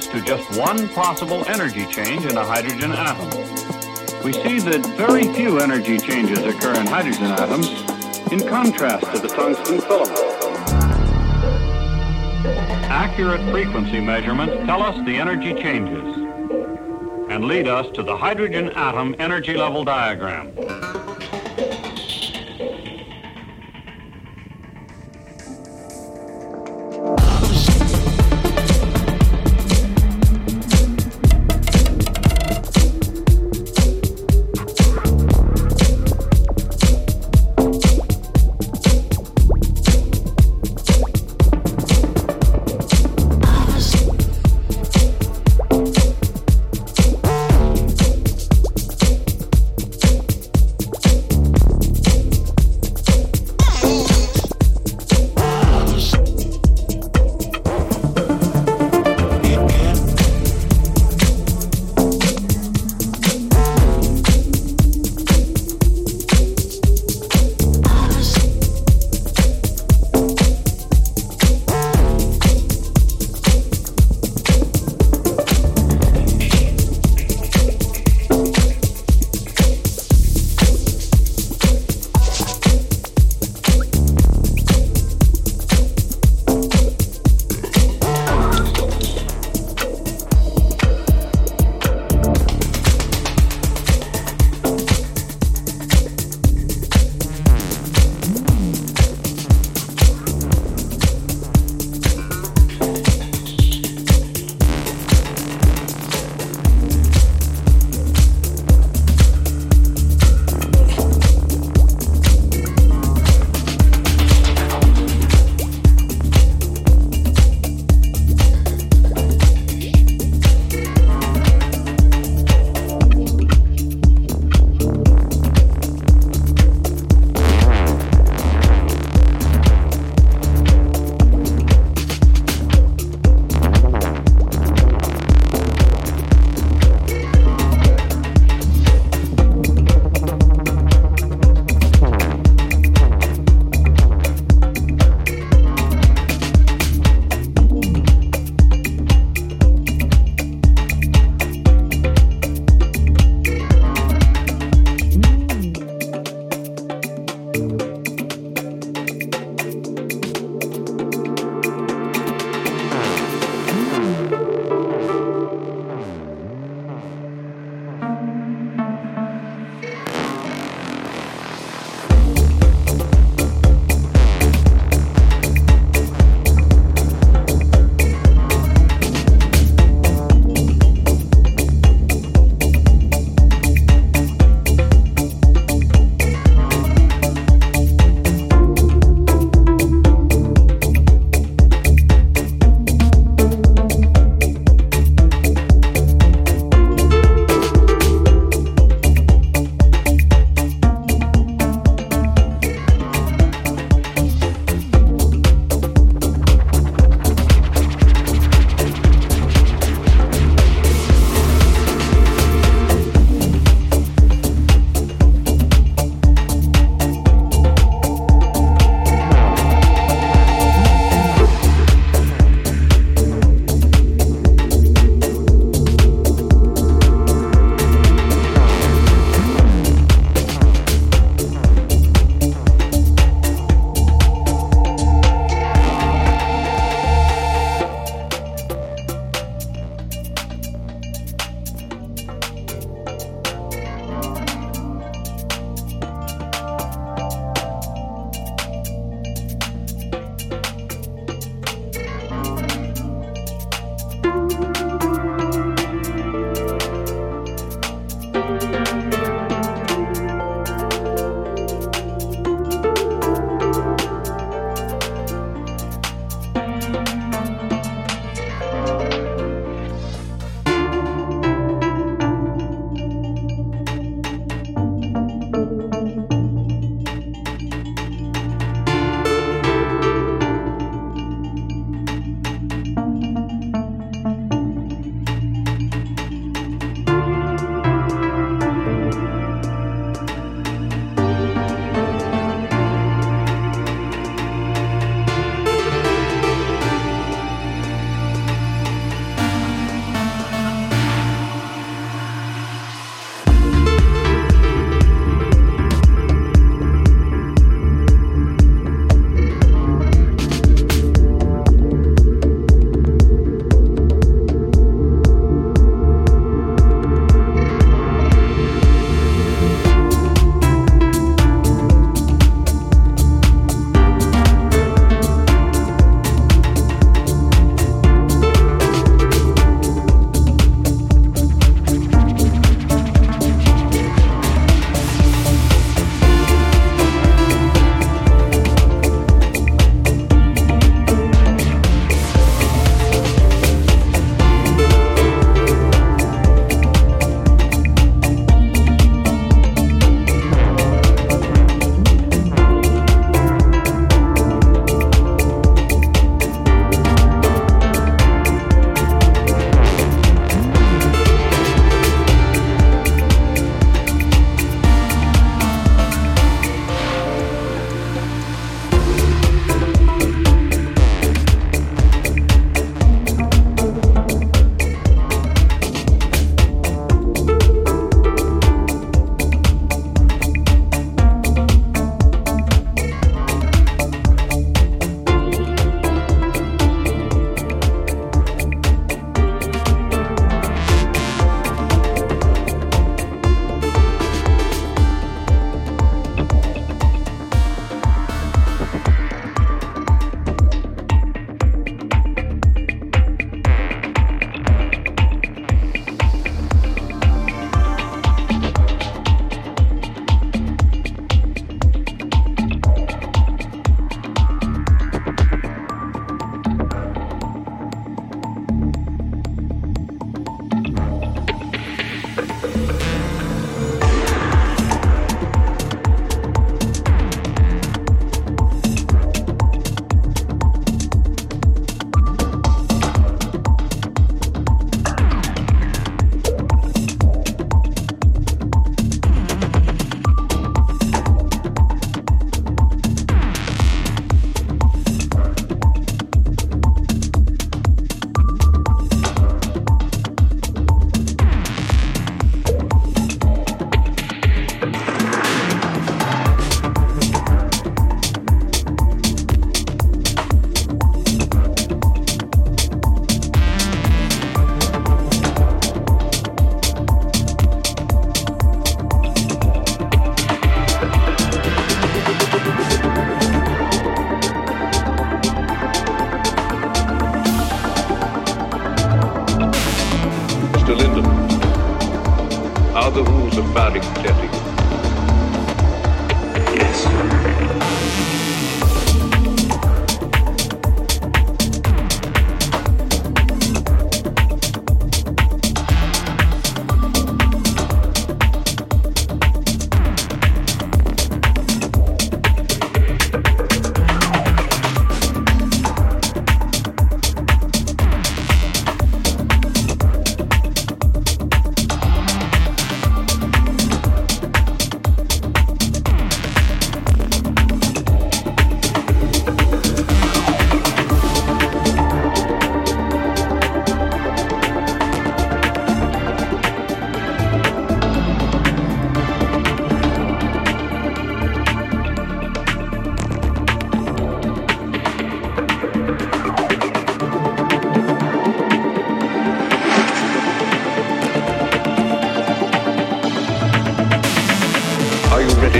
to just one possible energy change in a hydrogen atom. We see that very few energy changes occur in hydrogen atoms, in contrast to the tungsten filament. Accurate frequency measurements tell us the energy changes and lead us to the hydrogen atom energy level diagram.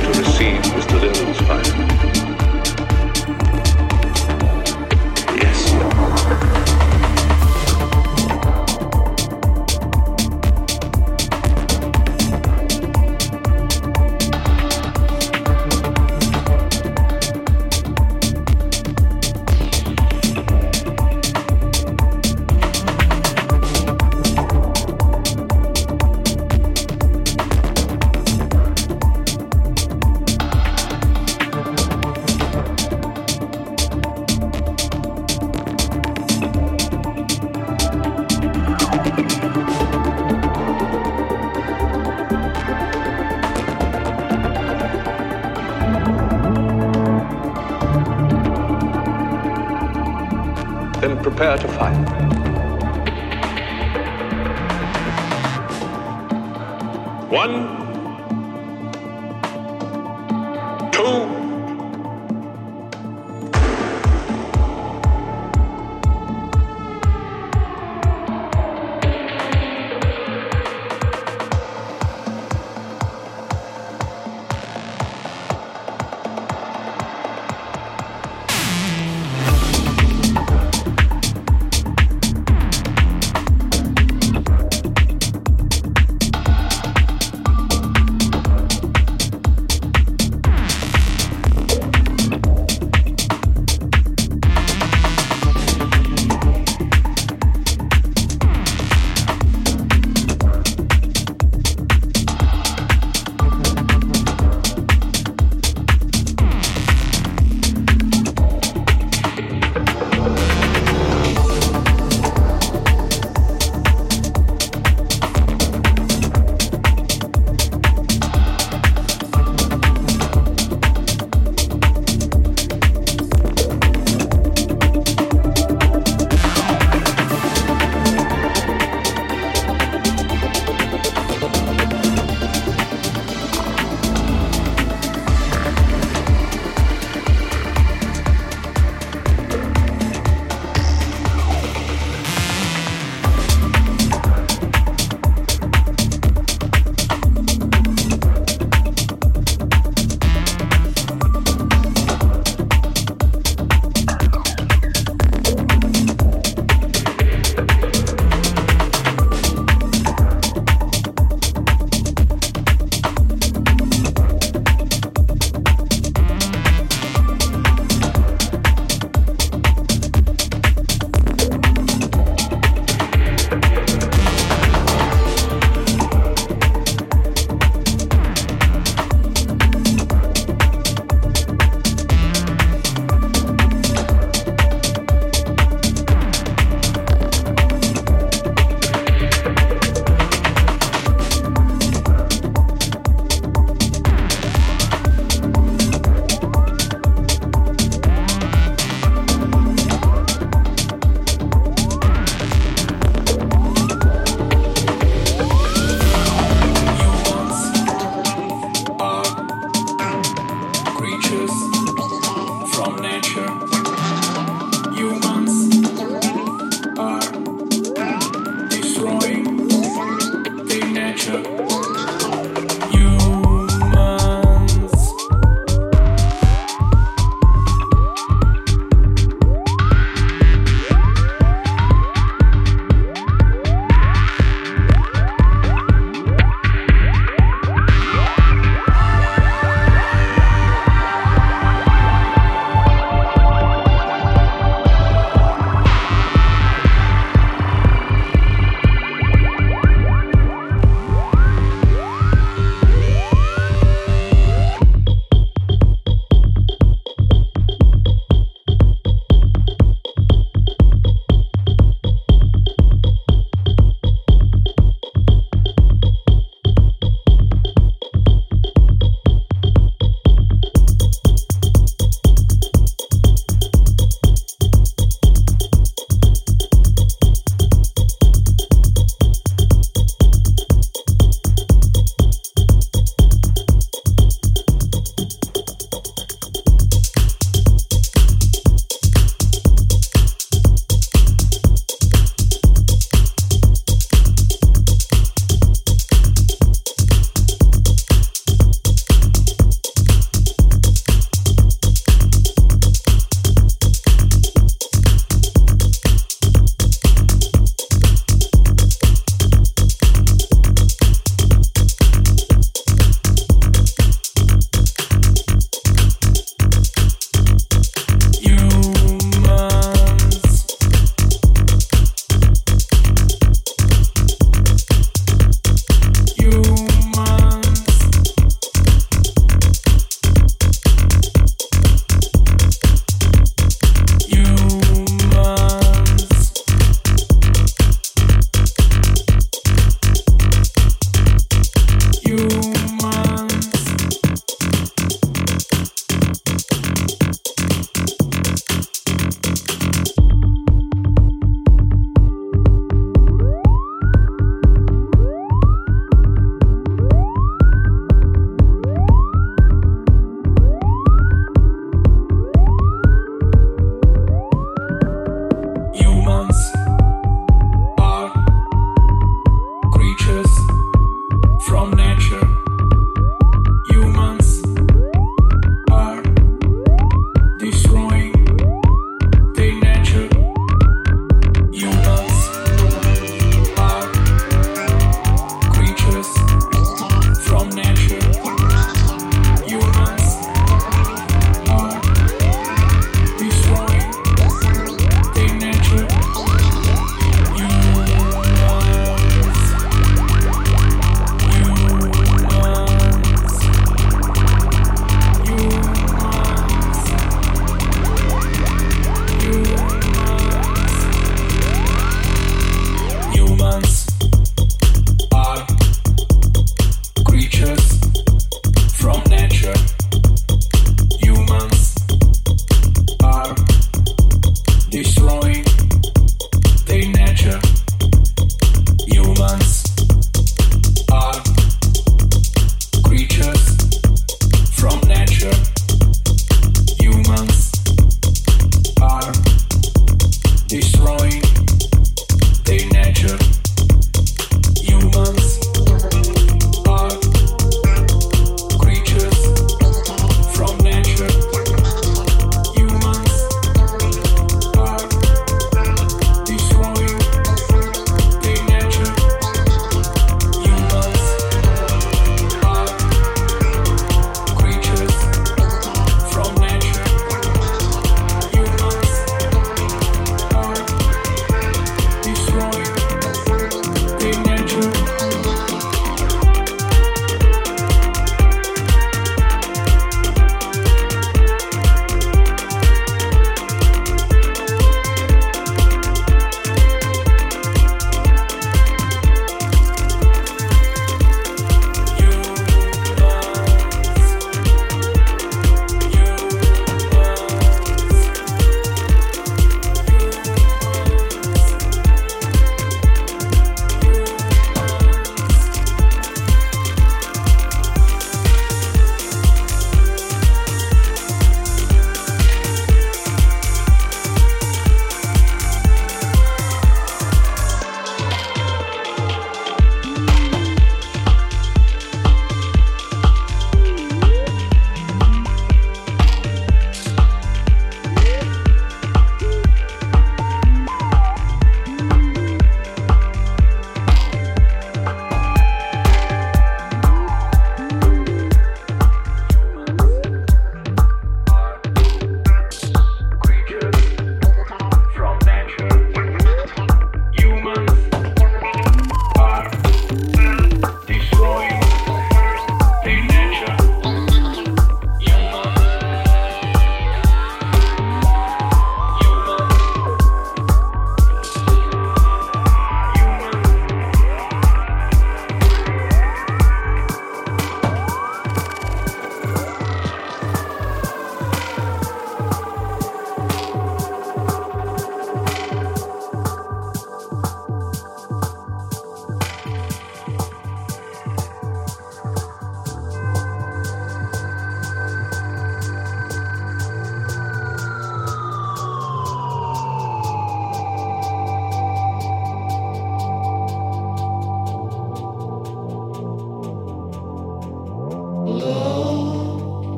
to receive